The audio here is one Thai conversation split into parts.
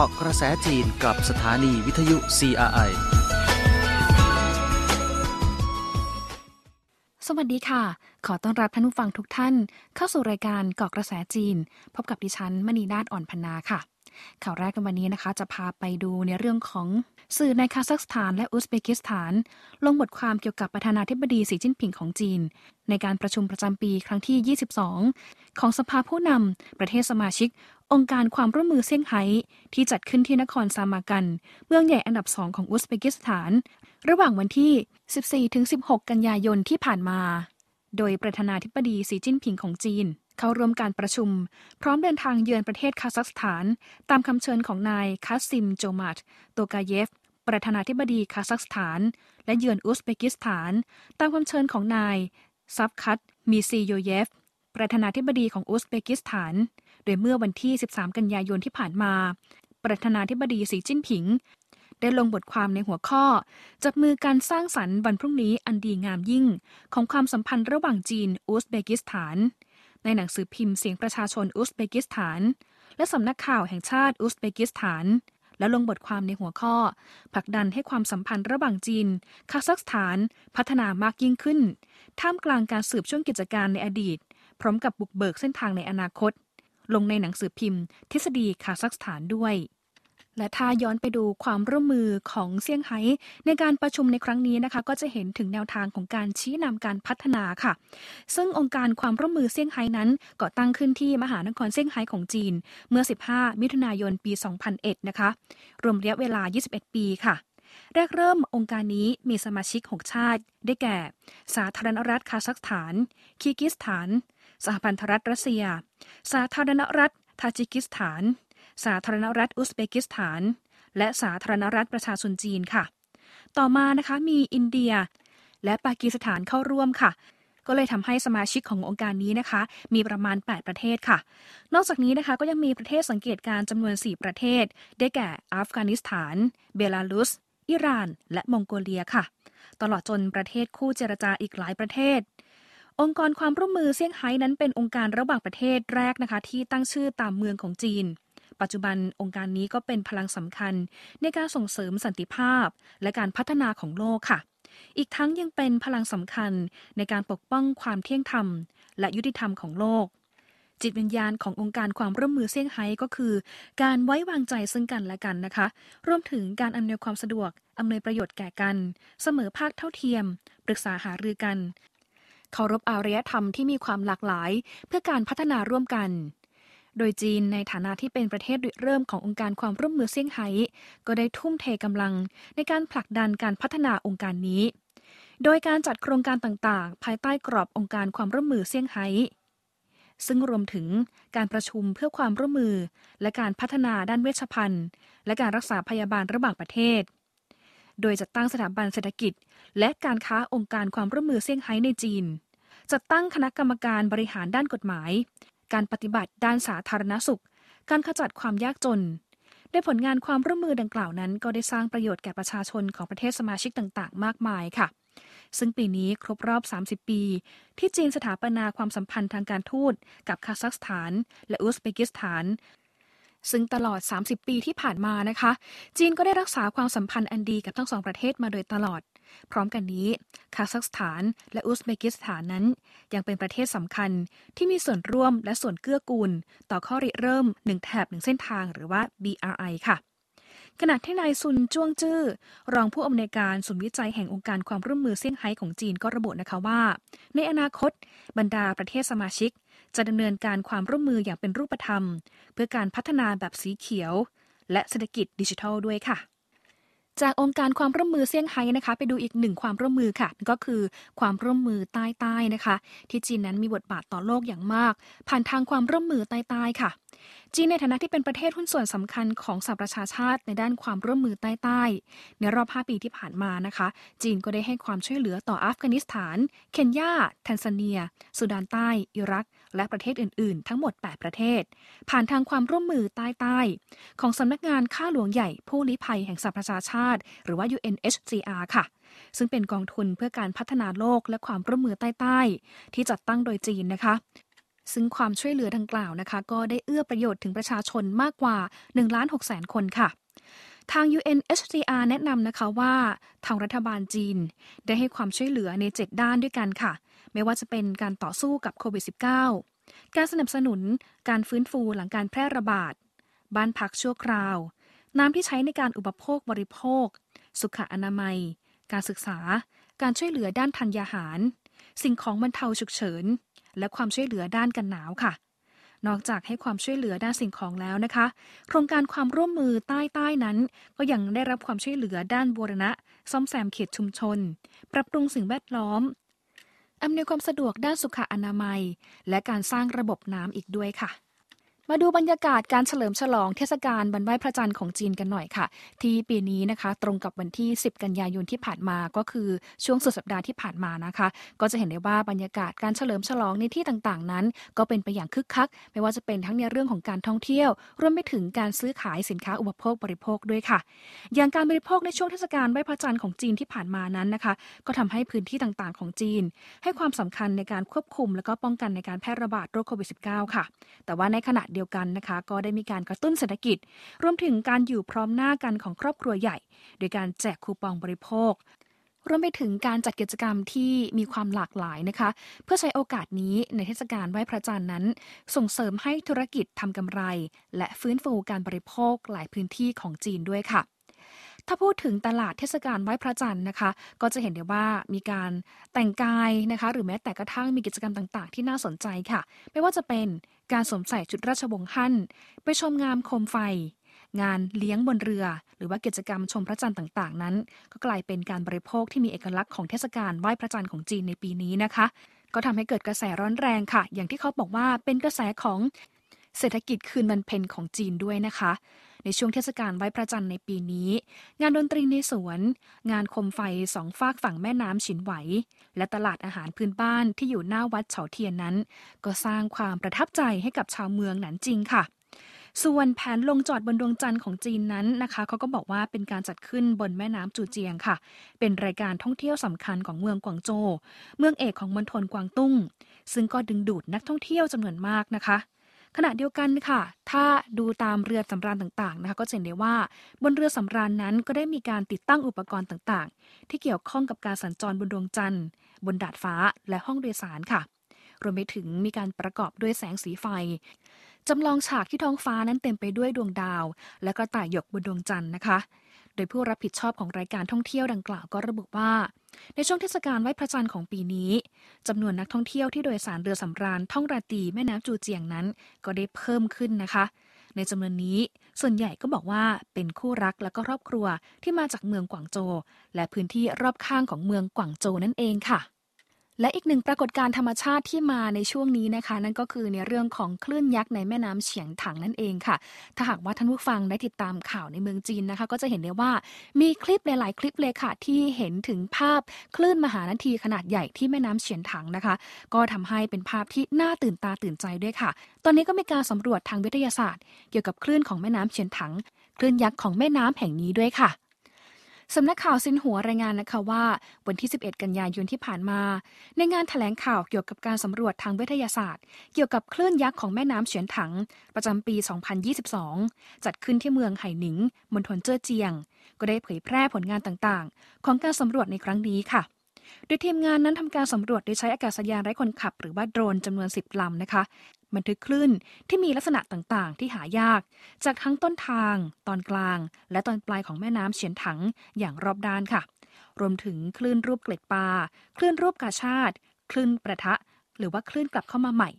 กาะกระแสจีนกับสถานีวิทยุ CRI สวัสดีค่ะ ขอต้อนรับท่านผู้ฟังทุกท่าน เข้าสู่รายการเกาะกระแสจีน พบกับดิฉันมณีนาฏอ่อนพนาค่ะ ข่าวแรกกันวันนี้นะคะ จะพาไปดูในเรื่องของ สื่อในคาซัคสถานและอุซเบกิสถาน ลงบทความเกี่ยวกับประธานาธิบดีสีจิ้นผิงของจีน ในการประชุมประจำปีครั้งที่ 22 ของสภาผู้นำประเทศสมาชิก องค์การความร่วมมือเซี่ยงไฮ้ที่จัดขึ้นที่นครซามากัน เมืองใหญ่อันดับสองของอุซเบกิสถาน ระหว่างวันที่ 14-16 กันยายนที่ผ่านมา โดยประธานาธิบดีสีจิ้นผิงของจีนเข้าร่วมการประชุม พร้อมเดินทางเยือนประเทศคาซัคสถาน ตามคำเชิญของนายคาซิมโจมัตโตกาเยฟ ประธานาธิบดีคาซัคสถาน และเยือนอุซเบกิสถาน ตามคำเชิญของนาย ซับคัตมีซีโยเยฟ ประธานาธิบดีของอุซเบกิสถาน โดยเมื่อวันที่ 13 กันยายนที่ผ่านมา ประธานาธิบดีสีจิ้นผิง ได้ลงบทความในหัวข้อ จับมือการสร้างสรรค์วันพรุ่งนี้อันดีงามยิ่ง ของความสัมพันธ์ระหว่างจีนอุซเบกิสถาน ในหนังสือพิมพ์เสียงประชาชนอุซเบกิสถาน และสำนักข่าวแห่งชาติอุซเบกิสถาน และลงบทความในหัวข้อผลักดันให้ความสัมพันธ์ระหว่างจีน คาซัคสถาน พัฒนามากยิ่งขึ้น ท่ามกลางการสืบช่วงกิจการในอดีต พร้อมกับบุกเบิกเส้นทางในอนาคต ลงในหนังสือพิมพ์ ทฤษฎีคาซัคสถานด้วย และถ้าย้อนไปดูความร่วมมือของเซี่ยงไฮ้ในการประชุมในครั้งนี้นะคะ ก็จะเห็นถึงแนวทางของการชี้นำการพัฒนาค่ะ ซึ่งองค์การความร่วมมือเซี่ยงไฮ้นั้นก่อตั้งขึ้นที่มหานครเซี่ยงไฮ้ของจีน เมื่อ 15 มิถุนายนปี 2001 นะคะ รวมระยะเวลา 21 ปีค่ะแรกเริ่มองค์การนี้มีสมาชิก 6 ชาติ ได้แก่ สาธารณรัฐคาซัคสถาน คีกิสถาน สหพันธรัฐรัสเซีย สาธารณรัฐทาจิกิสถาน สาธารณรัฐอุซเบกิสถาน และสาธารณรัฐประชาชนจีนค่ะ ต่อมานะคะมีอินเดีย และปากีสถานเข้าร่วมค่ะก็เลยทำให้สมาชิกขององค์การนี้นะคะ มีประมาณ 8 ประเทศค่ะ นอกจากนี้นะคะก็ยังมีประเทศสังเกตการจำนวน 4 ประเทศ ได้แก่อัฟกานิสถาน เบลารุส อิหร่าน และมองโกเลียค่ะ ตลอดจนประเทศคู่เจรจาอีกหลายประเทศ องค์กรความร่วมมือเซี่ยงไฮ้นั้นเป็นองค์การระหว่างประเทศแรกนะคะ ที่ตั้งชื่อตามเมืองของจีน ปัจจุบันองค์การนี้ก็เป็นพลังสำคัญในการส่งเสริมสันติภาพ และการพัฒนาของโลกค่ะ อีกทั้งยังเป็นพลังสำคัญในการปกป้องความเที่ยงธรรม และยุติธรรมของโลก จิตวิญญาณขององค์การความร่วมมือเซี่ยงไฮ้ก็คือ การไว้วางใจซึ่งกันและกันนะคะ รวมถึงการอำนวยความสะดวกอำนวยประโยชน์แก่กัน เสมอภาคเท่าเทียม ปรึกษาหารือกันเคารพอารยธรรมที่มีความหลากหลาย เพื่อการพัฒนาร่วมกัน โดยจีนในฐานะที่เป็นประเทศเริ่มขององค์การความร่วมมือเซี่ยงไฮ้ก็ได้ทุ่มเทกำลัง ในการผลักดันการพัฒนาองค์การนี้ โดยการจัดโครงการต่างๆ ภายใต้กรอบองค์การความร่วมมือเซี่ยงไฮ้ซึ่งรวมถึงการประชุมเพื่อความร่วมมือ และการพัฒนาด้านเวชภัณฑ์ และการรักษาพยาบาลระหว่างประเทศ โดยจัดตั้งสถาบันเศรษฐกิจ และการค้าองค์การความร่วมมือเซี่ยงไฮ้ในจีน จัดตั้งคณะกรรมการบริหารด้านกฎหมาย การปฏิบัติด้านสาธารณสุข การขจัดความยากจนด้วยผลงานความร่วมมือดังกล่าวนั้น ก็ได้สร้างประโยชน์แก่ประชาชนของประเทศสมาชิกต่างๆ มากมายค่ะ ซึ่งปีนี้ครบรอบ 30 ปี ที่จีนสถาปนาความสัมพันธ์ทางการทูตกับคาซัคสถาน และอุซเบกิสถาน ซึ่งตลอด 30 ปีที่ผ่านมานะคะ จีนก็ได้รักษาความสัมพันธ์อันดีกับทั้งสองประเทศมาโดยตลอด พร้อมกันนี้ คาซัคสถาน และอุซเบกิสถานนั้น ยังเป็นประเทศสำคัญที่มีส่วนร่วมและส่วนเกื้อกูล ต่อข้อริเริ่มหนึ่งแถบหนึ่งเส้นทางหรือว่า BRI ค่ะขณะที่นายซุนจ้วงจื้อ รองผู้อำนวยการศูนย์วิจัยแห่งองค์การความร่วมมือเซี่ยงไฮ้ของจีนก็ระบุนะคะว่า ในอนาคต บรรดาประเทศสมาชิก จะดำเนินการความร่วมมืออย่างเป็นรูปธรรม เพื่อการพัฒนาแบบสีเขียว และเศรษฐกิจดิจิทัลด้วยค่ะ จากองค์การความร่วมมือเซี่ยงไฮ้นะคะ ไปดูอีกหนึ่งความร่วมมือค่ะ ก็คือความร่วมมือใต้ๆนะคะ ที่จีนนั้นมีบทบาทต่อโลกอย่างมาก ผ่านทางความร่วมมือใต้ๆค่ะ จีนในฐานะที่เป็นประเทศหุ้นส่วนสำคัญของสหประชาชาติในด้านความร่วมมือใต้ๆในรอบ 5 ปีที่ผ่านมานะคะ จีนก็ได้ให้ความช่วยเหลือต่ออัฟกานิสถาน เคนยาแทนซาเนีย สุดานใต้ อิรัก และประเทศอื่น ๆ ทั้งหมด 8 ประเทศ ผ่านทางความร่วมมือใต้ๆของสำนักงานข้าหลวงใหญ่ผู้ลี้ภัยแห่งสหประชาชาติ หรือว่า UNHCR ค่ะ ซึ่งเป็นกองทุนเพื่อการพัฒนาโลกและความร่วมมือใต้ๆที่จัดตั้งโดยจีนนะคะซึ่งความช่วยเหลือดังกล่าวนะคะ ก็ได้เอื้อประโยชน์ถึงประชาชนมากกว่า1ล้าน6แสนคนค่ะ ทาง UNHCR แนะนำนะคะว่า ทางรัฐบาลจีน ได้ให้ความช่วยเหลือใน 7 ด้านด้วยกันค่ะ ไม่ว่าจะเป็นการต่อสู้กับโควิด -19 การสนับสนุนการฟื้นฟูหลังการแพร่ระบาด บ้านพักชั่วคราว น้ำที่ใช้ในการอุปโภคบริโภค สุขอนามัย การศึกษา การช่วยเหลือด้านทัญญาหาร สิ่งของบรรเทาฉุกเฉิน และความช่วยเหลือด้านกันหนาวค่ะนอกจากให้ความช่วยเหลือด้านสิ่งของแล้วนะคะ โครงการความร่วมมือใต้ใต้นั้น ก็ยังได้รับความช่วยเหลือด้านบูรณะ ซ่อมแซมเขตชุมชน ปรับปรุงสิ่งแวดล้อม อำนวยความสะดวกด้านสุขอนามัย และการสร้างระบบน้ำอีกด้วยค่ะ มาดูบรรยากาศการเฉลิมฉลองเทศกาลบรรไหวพระจันทร์ของจีนกันหน่อยค่ะ ที่ปีนี้นะคะตรงกับวันที่ 10 กันยายนที่ผ่านมาก็คือช่วงสุดสัปดาห์ที่ผ่านมานะคะ ก็จะเห็นได้ว่าบรรยากาศการเฉลิมฉลองในที่ต่างๆ นั้น ก็เป็นไปอย่างคึกคัก ไม่ว่าจะเป็นทั้งในเรื่องของการท่องเที่ยว รวมไปถึงการซื้อขายสินค้าอุปโภคบริโภคด้วยค่ะ อย่างการบริโภคในช่วงเทศกาลไหวพระจันทร์ของจีนที่ผ่านมานั้นนะคะ ก็ทำให้พื้นที่ต่างๆ ของจีน ให้ความสำคัญในการควบคุม และก็ป้องกันในการแพร่ระบาดโรคโควิด -19 ค่ะ แต่ว่าในขณะเดียวกันนะคะ ก็ได้มีการกระตุ้นเศรษฐกิจ รวมถึงการอยู่พร้อมหน้ากันของครอบครัวใหญ่ โดยการแจกคูปองบริโภครวมไปถึงการจัดกิจกรรมที่มีความหลากหลายนะคะ เพื่อใช้โอกาสนี้ในเทศกาลไหว้พระจันทร์นั้น ส่งเสริมให้ธุรกิจทำกำไร และฟื้นฟูการบริโภคหลายพื้นที่ของจีนด้วยค่ะ ถ้าพูดถึงตลาดเทศกาลไหว้พระจันทร์นะคะ ก็จะเห็นได้ว่ามีการแต่งกายนะคะ หรือแม้แต่กระทั่งมีกิจกรรมต่าง ๆ ที่น่าสนใจค่ะ ไม่ว่าจะเป็นการสวมใส่ชุดราชวงศ์ฮั่นไปชมงามโคมไฟ งานเลี้ยงบนเรือ หรือว่ากิจกรรมชมพระจันทร์ต่าง ๆ นั้น ก็กลายเป็นการบริโภคที่มีเอกลักษณ์ของเทศกาลไหว้พระจันทร์ของจีนในปีนี้นะคะ ก็ทำให้เกิดกระแสร้อนแรงค่ะ อย่างที่เขาบอกว่าเป็นกระแสของเศรษฐกิจคืนวันเพ็ญของจีนด้วยนะคะ ในช่วงเทศกาลไหว้พระจันทร์ในปีนี้ งานดนตรีในสวน งานคมไฟสองฝากฝั่งแม่น้ำฉินไหว และตลาดอาหารพื้นบ้านที่อยู่หน้าวัดเฉาเทียนนั้น ก็สร้างความประทับใจให้กับชาวเมืองหนานจิงค่ะส่วนแผนลงจอดบนดวงจันทร์ของจีนนั้นนะคะเขาก็บอกว่าเป็นการจัดขึ้นบนแม่น้ำจูเจียงค่ะ เป็นรายการท่องเที่ยวสำคัญของเมืองกวางโจวเมืองเอกของมณฑลกวางตุ้ง ซึ่งก็ดึงดูดนักท่องเที่ยวจำนวนมากนะคะ ขณะเดียวกันค่ะ ถ้าดูตามเรือสำราญต่างๆนะคะก็จะเห็นได้ว่าบนเรือสำราญนั้นก็ได้มีการติดตั้งอุปกรณ์ต่างๆ ที่เกี่ยวข้องกับการสัญจรบนดวงจันทร์ บนดาดฟ้าและห้องโดยสารค่ะ รวมไปถึงมีการประกอบด้วยแสงสีไฟจำลองฉากที่ท้องฟ้านั้นเต็มไปด้วยดวงดาว และกระต่ายหยกบนดวงจันทร์นะคะ โดยผู้รับผิดชอบของรายการท่องเที่ยวดังกล่าวก็ระบุว่า ในช่วงเทศกาลไหว้พระจันทร์ของปีนี้จำนวนนักท่องเที่ยวที่โดยสารเรือสำราญท่องราตรีแม่น้ำจูเจียงนั้น ก็ได้เพิ่มขึ้นนะคะ ในจำนวนนี้ส่วนใหญ่ก็บอกว่าเป็นคู่รักและก็ครอบครัวที่มาจากเมืองกวางโจ และพื้นที่รอบข้างของเมืองกวางโจนั่นเองค่ะ และอีกหนึ่งปรากฏการณ์ธรรมชาติที่มาในช่วงนี้นะคะ นั่นก็คือในเรื่องของคลื่นยักษ์ในแม่น้ำเฉียงถังนั่นเองค่ะ ถ้าหากว่าท่านผู้ฟังได้ติดตามข่าวในเมืองจีนนะคะ ก็จะเห็นได้ว่ามีคลิปหลาย ๆ คลิปเลยค่ะ ที่เห็นถึงภาพคลื่นมหานาทีขนาดใหญ่ที่แม่น้ำเฉียงถังนะคะ ก็ทำให้เป็นภาพที่น่าตื่นตาตื่นใจด้วยค่ะ ตอนนี้ก็มีการสำรวจทางวิทยาศาสตร์ เกี่ยวกับคลื่นของแม่น้ำเฉียงถัง คลื่นยักษ์ของแม่น้ำแห่งนี้ด้วยค่ะ สำนักข่าวซินหัวรายงานนะคะว่าวันที่ 11 กันยายนที่ผ่านมา ในงานถแถลงข่าวเกี่ยวกับการสำรวจทางวิทยาศาสตร์ เกี่ยวกับคลื่นยักษ์ของแม่น้ำเฉียนถัง ประจำปี 2022 จัดขึ้นที่เมืองไห่หนิงมณฑลเจ้อเจียง ก็ได้เผยแพร่ผลงานต่างๆ ของการสำรวจในครั้งนี้ค่ะ โดยทีมงานนั้นทำการสำรวจโดยใช้อากาศยานไร้คนขับ หรือว่าโดรนจำนวน 10 ลำนะคะ บันทึกคลื่นที่มีลักษณะต่างๆ ที่หายาก จากทั้งต้นทาง ตอนกลาง และตอนปลายของแม่น้ำเฉียนถังอย่างรอบด้านค่ะ รวมถึงคลื่นรูปเกล็ดปลา คลื่นรูปกาชาติคลื่นประทะ หรือว่าคลื่นกลับเข้ามาใหม่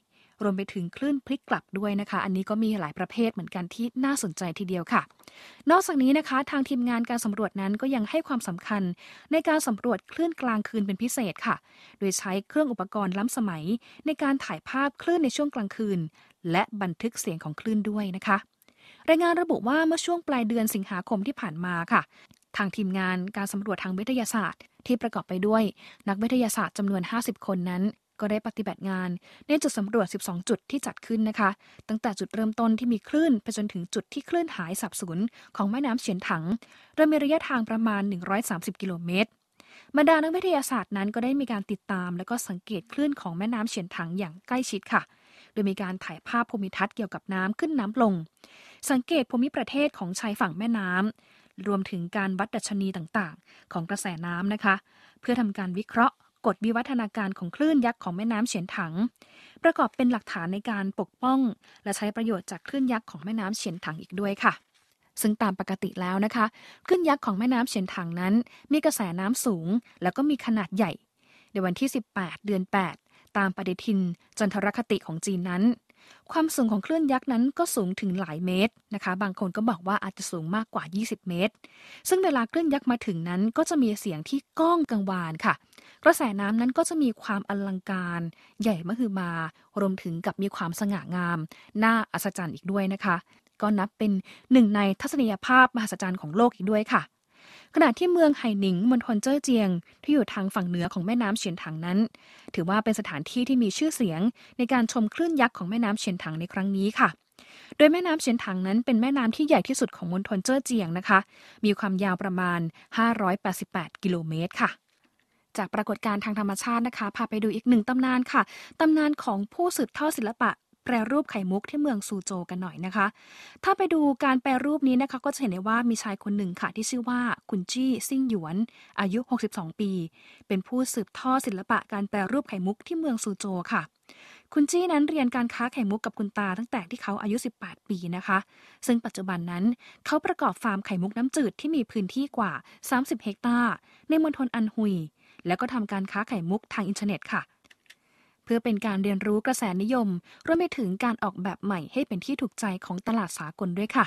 รวมไปถึงคลื่นพลิกกลับด้วยนะคะ อันนี้ก็มีหลายประเภทเหมือนกันที่น่าสนใจทีเดียวค่ะ นอกจากนี้นะคะทางทีมงานการสำรวจนั้นก็ยังให้ความสำคัญ ในการสำรวจคลื่นกลางคืนเป็นพิเศษค่ะ โดยใช้เครื่องอุปกรณ์ล้ำสมัย ในการถ่ายภาพคลื่นในช่วงกลางคืน และบันทึกเสียงของคลื่นด้วยนะคะ รายงานระบุว่าเมื่อช่วงปลายเดือนสิงหาคมที่ผ่านมาค่ะ ทางทีมงานการสำรวจทางวิทยาศาสตร์ที่ประกอบไปด้วยนักวิทยาศาสตร์จำนวน 50 คนนั้น ก็ได้ปฏิบัติงานในจุดสำรวจ 12 จุดที่จัดขึ้นนะคะ ตั้งแต่จุดเริ่มต้นที่มีคลื่นไปจนถึงจุดที่คลื่นหายสับสนของแม่น้ำเฉียนถังโดยมีระยะทางประมาณ 130 กิโลเมตรบรรดานักวิทยาศาสตร์นั้นก็ได้มีการติดตาม และก็สังเกตคลื่นของแม่น้ำเฉียนถังอย่างใกล้ชิดค่ะ โดยมีการถ่ายภาพภูมิทัศน์เกี่ยวกับน้ำขึ้นน้ำลง สังเกตภูมิประเทศของชายฝั่งแม่น้ำรวมถึงการวัดดัชนีต่างๆ ของกระแสน้ำนะคะ เพื่อทำการวิเคราะห์ กฎวิวัฒนาการของคลื่นยักษ์ของแม่น้ำเฉียนถัง ประกอบเป็นหลักฐานในการปกป้อง และใช้ประโยชน์จากคลื่นยักษ์ของแม่น้ำเฉียนถังอีกด้วยค่ะ ซึ่งตามปกติแล้วนะคะคลื่นยักษ์ของแม่น้ำเฉียนถังนั้น มีกระแสน้ำสูง แล้วก็มีขนาดใหญ่ ในวันที่ 18 เดือน 8 ตามปฏิทิน จันทรคติของจีนนั้น ความสูงของคลื่นยักษ์นั้นก็สูงถึงหลายเมตรนะคะ บางคนก็บอกว่าอาจจะสูงมากกว่า 20 เมตร ซึ่งเวลาคลื่นยักษ์มาถึงนั้น ก็จะมีเสียงที่ก้องกังวานค่ะ กระแสน้ำนั้นก็จะมีความอลังการใหญ่มหึมารวมถึงกับมีความสง่างาม น่าอัศจรรย์อีกด้วยนะคะ ก็นับเป็นหนึ่งในทัศนียภาพมหัศจรรย์ของโลกอีกด้วยค่ะ ขณะที่เมืองไห่หนิงมณฑลเจ้อเจียง ที่อยู่ทางฝั่งเหนือของแม่น้ำเฉียนถังนั้น ถือว่าเป็นสถานที่ที่มีชื่อเสียง ในการชมคลื่นยักษ์ของแม่น้ำเฉียนถังในครั้งนี้ค่ะโดยแม่น้ำเฉียนถังนั้นเป็นแม่น้ำที่ใหญ่ที่สุดของมณฑลเจ้อเจียงนะคะ มีความยาวประมาณ 588 กิโลเมตรค่ะ จากปรากฏการณ์ทางธรรมชาตินะคะ พาไปดูอีกหนึ่งตำนานค่ะ ตำนานของผู้สืบทอดศิลปะแปรรูปไข่มุกที่เมืองซูโจกันหน่อยนะคะ ถ้าไปดูการแปรรูปนี้นะคะ ก็จะเห็นได้ว่ามีชายคนหนึ่งค่ะ ที่ชื่อว่าคุณจี้ซิ่งหยวน อายุ 62 ปี เป็นผู้สืบทอดศิลปะการแปรรูปไข่มุกที่เมืองซูโจค่ะ คุณจี้นั้นเรียนการค้าไข่มุกกับคุณตาตั้งแต่ที่เขาอายุ 18 ปีนะคะ ซึ่งปัจจุบันนั้นเขาประกอบฟาร์มไข่มุกน้ำจืดที่มีพื้นที่กว่า 30 เฮกตาร์ในมณฑลอันฮุย แล้วก็ทำการค้าไข่มุกทางอินเทอร์เน็ตค่ะ เพื่อเป็นการเรียนรู้กระแสนิยมรวมไปถึงการออกแบบใหม่ให้เป็นที่ถูกใจของตลาดสากลด้วยค่ะ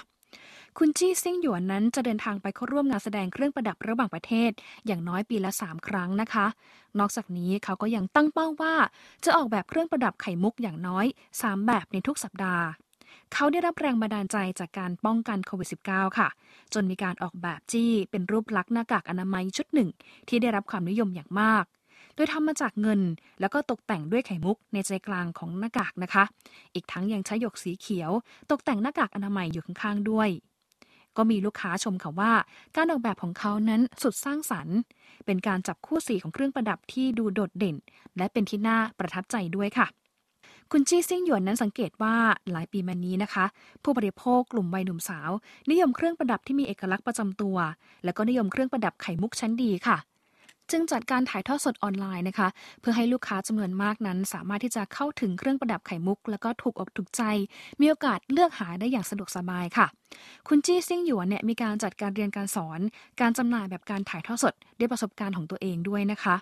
คุณจี้ซิ่งหยวนนั้นจะเดินทางไปเข้าร่วมงานแสดงเครื่องประดับระหว่างประเทศ อย่างน้อยปีละ 3 ครั้งนะคะ นอกจากนี้เขาก็ยังตั้งเป้าว่า จะออกแบบเครื่องประดับไข่มุกอย่างน้อย 3 แบบในทุกสัปดาห์ เขาได้รับแรงบันดาลใจจากการป้องกันโควิด -19 ค่ะ จนมีการออกแบบจี้เป็นรูปลักษณ์หน้ากากอนามัยชุดหนึ่ง ที่ได้รับความนิยมอย่างมาก โดยทำมาจากเงิน แล้วก็ตกแต่งด้วยไข่มุกในใจกลางของหน้ากากนะคะ อีกทั้งยังใช้หยกสีเขียว ตกแต่งหน้ากากอนามัยอยู่ข้างๆด้วยก็มีลูกค้าชมค่ะว่า การออกแบบของเขานั้นสุดสร้างสรรค์ เป็นการจับคู่สีของเครื่องประดับที่ดูโดดเด่น และเป็นที่น่าประทับใจด้วยค่ะ คุณจี้ซิ่งหยวนนั้นสังเกตว่าหลายปีมานี้นะคะ ผู้บริโภคกลุ่มวัยหนุ่มสาว นิยมเครื่องประดับที่มีเอกลักษณ์ประจำตัว และก็นิยมเครื่องประดับไข่มุกชั้นดีค่ะ จึงจัดการถ่ายทอดสดออนไลน์นะคะ เพื่อให้ลูกค้าจำนวนมากนั้น สามารถที่จะเข้าถึงเครื่องประดับไข่มุก แล้วก็ถูกอกถูกใจ มีโอกาสเลือกหาได้อย่างสะดวกสบายค่ะ คุณจี้ซิ่งหยวนเนี่ยมีการจัดการเรียนการสอน การจำหน่ายแบบการถ่ายทอดสดด้วยประสบการณ์ของตัวเองด้วยนะคะ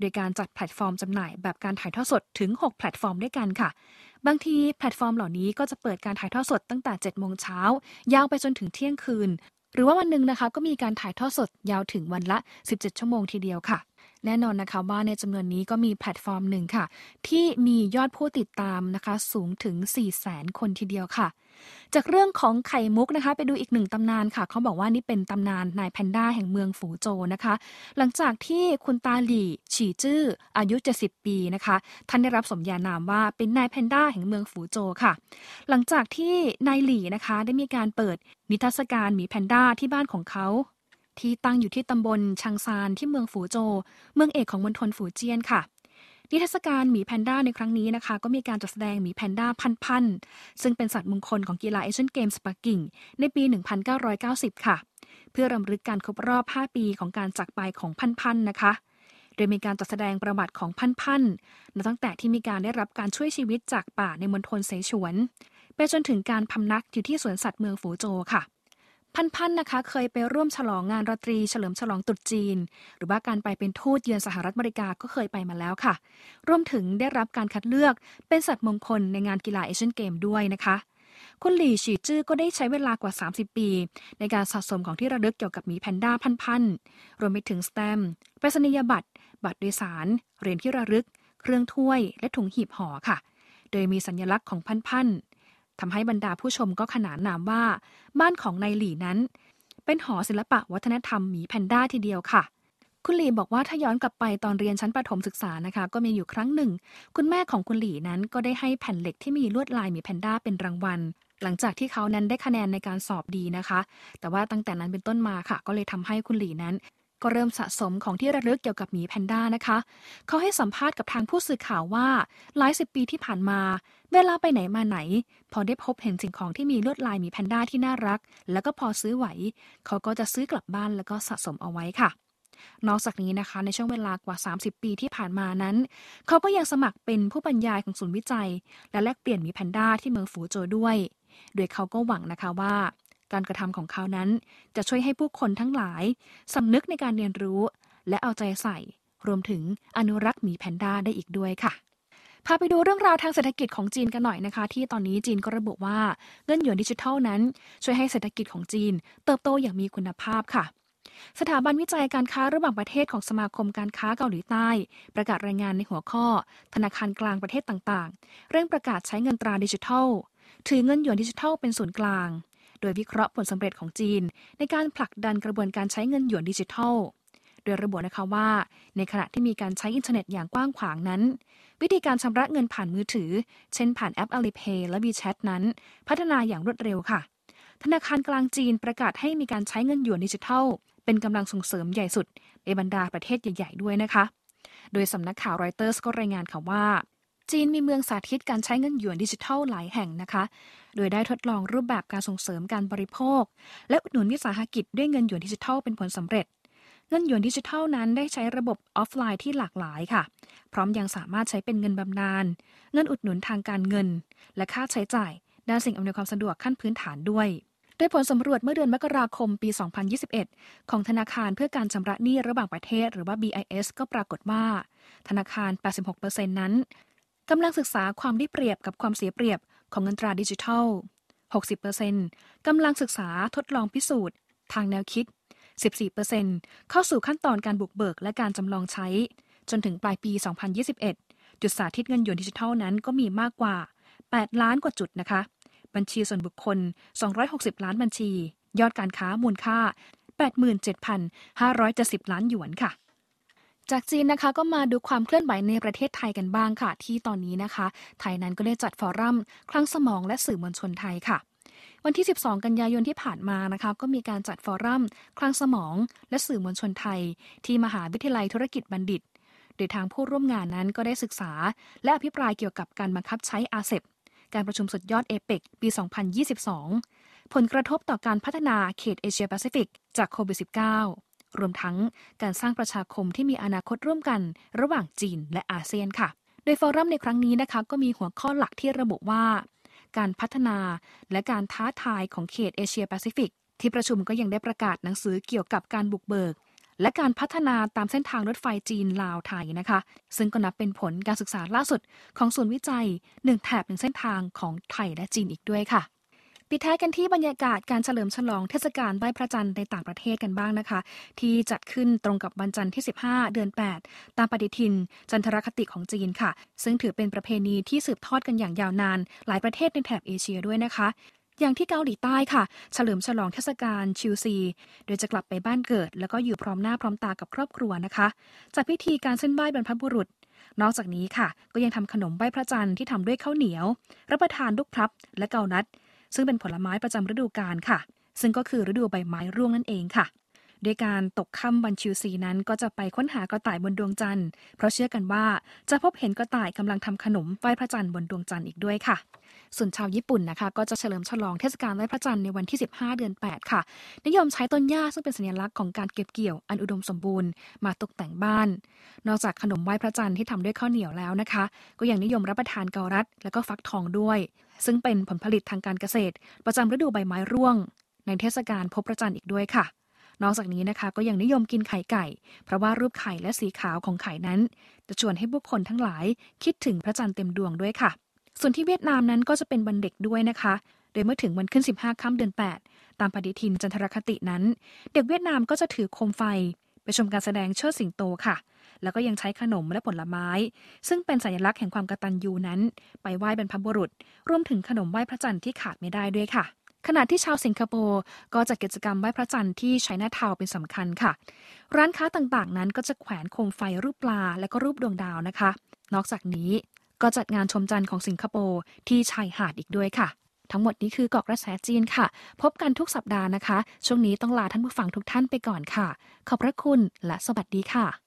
โดยการจัดแพลตฟอร์มจำหน่ายแบบการถ่ายทอดสดถึง 6 แพลตฟอร์มด้วยกันค่ะ บางทีแพลตฟอร์มเหล่านี้ก็จะเปิดการถ่ายทอดสดตั้งแต่7โมงเช้ายาวไปจนถึงเที่ยงคืน หรือว่าวันหนึ่งนะคะก็มีการถ่ายทอดสดยาวถึงวันละ 17 ชั่วโมงทีเดียวค่ะ แน่นอนนะคะว่าในจำนวนนี้ก็มีแพลตฟอร์มหนึ่งค่ะ ที่มียอดผู้ติดตามนะคะสูงถึง 4 0 0แสนคนทีเดียวค่ะ จากเรื่องของไข่มุกนะคะ ไปดูอีกหนึ่งตำนานค่ะ เขาบอกว่านี่เป็นตำนานนายแพนด้าแห่งเมืองฝูโจวนะคะ หลังจากที่คุณตาหลี่ฉีจื้ออายุ 70 ปีนะคะ ท่านได้รับสมญานามว่าเป็นนายแพนด้าแห่งเมืองฝูโจค่ะ หลังจากที่นายหลี่นะคะได้มีการเปิดนิทรรศการหมีแพนด้าที่บ้านของเขา ที่ตั้งอยู่ที่ตำบลชังซานที่เมืองฝูโจ เมืองเอกของมณฑลฝูเจียนค่ะ นิทรรศการหมีแพนด้าในครั้งนี้นะคะ ก็มีการจัดแสดงหมีแพนด้าพันพันซึ่งเป็นสัตว์มงคลของกีฬาเอเชียนเกมส์ปักกิ่ง ในปี 1990 ค่ะ เพื่อรำลึกการครบรอบ 5 ปีของการจากไปของพันพันนะคะโดยมีการจัดแสดงประวัติของพันพันนับตั้งแต่ที่มีการได้รับการช่วยชีวิตจากป่าในมณฑลเสฉวน ไปจนถึงการพำนักอยู่ที่สวนสัตว์เมืองฝูโจค่ะ พันๆนะคะเคยไปร่วมฉลองงานราตรีเฉลิมฉลองตรุษจีน หรือว่าการไปเป็นทูตเยือนสหรัฐอเมริกาก็เคยไปมาแล้วค่ะ รวมถึงได้รับการคัดเลือกเป็นสัตว์มงคลในงานกีฬาเอเชียนเกมด้วยนะคะคุณหลี่ฉีจื้อก็ได้ใช้เวลากว่า 30 ปี ในการสะสมของที่ระลึกเกี่ยวกับหมีแพนด้าพันๆ รวมไปถึงสแตมไปรษณียบัตร บัตรโดยสาร เหรียญที่ระลึก เครื่องถ้วย และถุงหีบห่อค่ะ โดยมีสัญลักษณ์ของพันๆ ทำให้บรรดาผู้ชมก็ขนานนามว่า บ้านของนายหลี่นั้น เป็นหอศิลปะวัฒนธรรมหมีแพนด้าทีเดียวค่ะ คุณหลี่บอกว่าถ้าย้อนกลับไปตอนเรียนชั้นประถมศึกษานะคะ ก็มีอยู่ครั้งหนึ่ง คุณแม่ของคุณหลี่นั้นก็ได้ให้แผ่นเหล็กที่มีลวดลายหมีแพนด้าเป็นรางวัลหลังจากที่เขานั้นได้คะแนนในการสอบดีนะคะ แต่ว่าตั้งแต่นั้นเป็นต้นมาค่ะ ก็เลยทำให้คุณหลี่นั้น ก็เริ่มสะสมของที่ระลึกเกี่ยวกับหมีแพนด้านะคะ เขาให้สัมภาษณ์กับทางผู้สื่อข่าวว่า หลายสิบปีที่ผ่านมา เวลาไปไหนมาไหน พอได้พบเห็นสิ่งของที่มีลวดลายหมีแพนด้าที่น่ารัก แล้วก็พอซื้อไหว เขาก็จะซื้อกลับบ้านแล้วก็สะสมเอาไว้ค่ะ นอกจากนี้นะคะในช่วงเวลากว่า 30 ปีที่ผ่านมานั้น เขาก็ยังสมัครเป็นผู้บรรยายของศูนย์วิจัย และแลกเปลี่ยนหมีแพนด้าที่เมืองฝูโจวด้วย โดยเขาก็หวังนะคะว่า การกระทำของเขานั้น จะช่วยให้ผู้คนทั้งหลายสำนึกในการเรียนรู้ และเอาใจใส่ รวมถึงอนุรักษ์หมีแพนด้าได้อีกด้วยค่ะพาไปดูเรื่องราวทางเศรษฐกิจของจีนกันหน่อยนะคะ ที่ตอนนี้จีนก็ระบุว่าเงินหยวนดิจิทัลนั้น ช่วยให้เศรษฐกิจของจีน เติบโตอย่างมีคุณภาพค่ะ สถาบันวิจัยการค้าระหว่างประเทศของสมาคมการค้าเกาหลีใต้ ประกาศรายงานในหัวข้อ ธนาคารกลางประเทศต่างๆ เร่งประกาศใช้เงินตราดิจิทัล ถือเงินหยวนดิจิทัลเป็นศูนย์กลาง โดยวิเคราะห์ผลสำเร็จของจีน ในการผลักดันกระบวนการใช้เงินหยวนดิจิทัล โดยระบุนะคะว่า ในขณะที่มีการใช้อินเทอร์เน็ตอย่างกว้างขวางนั้น วิธีการชำระเงินผ่านมือถือ เช่นผ่านแอป Alipay และ WeChat นั้น พัฒนาอย่างรวดเร็วค่ะ ธนาคารกลางจีนประกาศให้มีการใช้เงินหยวนดิจิทัล เป็นกำลังส่งเสริมใหญ่สุดในบรรดาประเทศใหญ่ ๆ ด้วยนะคะ โดยสำนักข่าวรอยเตอร์สก็รายงานค่ะว่า จีนมีเมืองสาธิตการใช้เงินหยวนดิจิทัลหลายแห่งนะคะ โดยได้ทดลองรูปแบบการส่งเสริมการบริโภค และอุดหนุนวิสาหกิจด้วยเงินหยวนดิจิทัลเป็นผลสำเร็จ เงินหยวนดิจิทัลนั้นได้ใช้ระบบออฟไลน์ที่หลากหลายค่ะ พร้อมยังสามารถใช้เป็นเงินบำนาญ เงินอุดหนุนทางการเงิน และค่าใช้จ่าย ด้านสิ่งอำนวยความสะดวกขั้นพื้นฐานด้วยโดยผลสำรวจเมื่อเดือนมกราคมปี 2021 ของธนาคารเพื่อการชำระหนี้ระหว่างประเทศหรือว่า BIS ก็ปรากฏว่า ธนาคาร 86%นั้น กำลังศึกษาความได้เปรียบกับความเสียเปรียบของเงินตราดิจิทัล 60%กำลังศึกษาทดลองพิสูจน์ ทางแนวคิด 14%เข้าสู่ขั้นตอนการบุกเบิกและการจำลองใช้ จนถึงปลายปี 2021 จุดสาธิตเงินหยวนดิจิทัลนั้นก็มีมากกว่า 8 ล้านกว่าจุดนะคะ บัญชีส่วนบุคคล 260 ล้านบัญชี ยอดการค้ามูลค่า 87,570 ล้านหยวนค่ะ จากจีนนะคะก็มาดูความเคลื่อนไหวในประเทศไทยกันบ้างค่ะ ที่ตอนนี้นะคะ ไทยนั้นก็ได้จัดฟอรัมคลังสมองและสื่อมวลชนไทยค่ะ วันที่ 12 กันยายนที่ผ่านมานะคะก็มีการจัดฟอรัมคลังสมอง และสื่อมวลชนไทย ที่มหาวิทยาลัยธุรกิจบัณฑิตย์ โดยทางผู้ร่วมงานนั้นก็ได้ศึกษา และอภิปรายเกี่ยวกับการบังคับใช้ RCEP การประชุมสุดยอดเอเปกปี 2022 ผลกระทบต่อการพัฒนาเขตเอเชียแปซิฟิกจากโควิด -19 รวมทั้งการสร้างประชาคมที่มีอนาคตร่วมกัน ระหว่างจีนและอาเซียนค่ะ โดยฟอรัมในครั้งนี้นะคะก็มีหัวข้อหลักที่ระบุว่า การพัฒนาและการท้าทายของเขตเอเชียแปซิฟิก ที่ประชุมก็ยังได้ประกาศหนังสือเกี่ยวกับการบุกเบิกและการพัฒนาตามเส้นทางรถไฟจีนลาวไทยนะคะ ซึ่งก็นับเป็นผลการศึกษาล่าสุดของศูนย์วิจัยหนึ่งแถบหนึ่งเส้นทางของไทยและจีนอีกด้วยค่ะ ปิดท้ายกันที่บรรยากาศการเฉลิมฉลองเทศกาลไหว้พระจันทร์ในต่างประเทศกันบ้างนะคะ ที่จัดขึ้นตรงกับวันจันทร์ที่ 15 เดือน 8 ตามปฏิทิน จันทรคติของจีนค่ะ ซึ่งถือเป็นประเพณีที่สืบทอดกันอย่างยาวนาน หลายประเทศในแถบเอเชียด้วยนะคะอย่างที่เกาหลีใต้ค่ะ เฉลิมฉลองเทศกาลชิวซี โดยจะกลับไปบ้านเกิด แล้วก็อยู่พร้อมหน้าพร้อมตากับครอบครัวนะคะจัดพิธีการเส้นไหว้บรรพบุรุษ นอกจากนี้ค่ะ ก็ยังทำขนมไหว้พระจันทร์ที่ทำด้วยข้าวเหนียว รับประทานลูกพลับ และเกานัด ซึ่งเป็นผลไม้ประจำฤดูกาลค่ะ ซึ่งก็คือฤดูใบไม้ร่วงนั่นเองค่ะ ด้วยการตกค่ำวันชิวซีนั้นก็จะไปค้นหากระต่ายบนดวงจันทร์ เพราะเชื่อกันว่าจะพบเห็นกระต่ายกำลังทำขนมไหว้พระจันทร์บนดวงจันทร์อีกด้วยค่ะ ส่วนชาวญี่ปุ่นนะคะก็จะเฉลิมฉลองเทศกาลไหว้พระจันทร์ในวันที่ 15 เดือน 8 ค่ะ นิยมใช้ต้นหญ้าซึ่งเป็นสัญลักษณ์ของการเก็บเกี่ยวอันอุดมสมบูรณ์มาตกแต่งบ้าน นอกจากขนมไหว้พระจันทร์ที่ทำด้วยข้าวเหนียวแล้วนะคะ ก็ยังนิยมรับประทานเกาลัดและก็ฟักทองด้วย ซึ่งเป็นผลผลิตทางการเกษตร ประจำฤดูใบไม้ร่วง ในเทศกาลพบพระจันทร์อีกด้วยค่ะ นอกจากนี้นะคะก็ยังนิยมกินไข่ไก่ เพราะว่ารูปไข่และสีขาวของไข่นั้น จะชวนให้บุคคลทั้งหลายคิดถึงพระจันทร์เต็มดวงด้วยค่ะ ส่วนที่เวียดนามนั้นก็จะเป็นวันเด็กด้วยนะคะ โดยเมื่อถึงวันขึ้น 15ค่ำเดือน 8 ตามปฏิทินจันทรคตินั้น เด็กเวียดนามก็จะถือโคมไฟ ไปชมการแสดงเชิดสิงโตค่ะ แล้วก็ยังใช้ขนมและผลไม้ ซึ่งเป็นสัญลักษณ์แห่งความกตัญญูนั้น ไปไหว้บรรพบุรุษ รวมถึงขนมไหว้พระจันทร์ที่ขาดไม่ได้ด้วยค่ะ ขณะที่ชาวสิงคโปร์ก็จัดกิจกรรมไหว้พระจันทร์ที่ช้หน้าทาวเป็นสำคัญค่ะ ร้านค้าต่างๆ นั้นก็จะแขวนโคมไฟรูปปลาและก็รูปดวงดาวนะคะ นอกจากนี้ก็จัดงานชมจันทร์ของสิงคโปร์ที่ชายหาดอีกด้วยค่ะ ทั้งหมดนี้คือเกาะกระแสจีนค่ะ พบกันทุกสัปดาห์นะคะ ช่วงนี้ต้องลาท่านผู้ฟังทุกท่านไปก่อนค่ะ ขอบพระคุณและสวัสดีค่ะ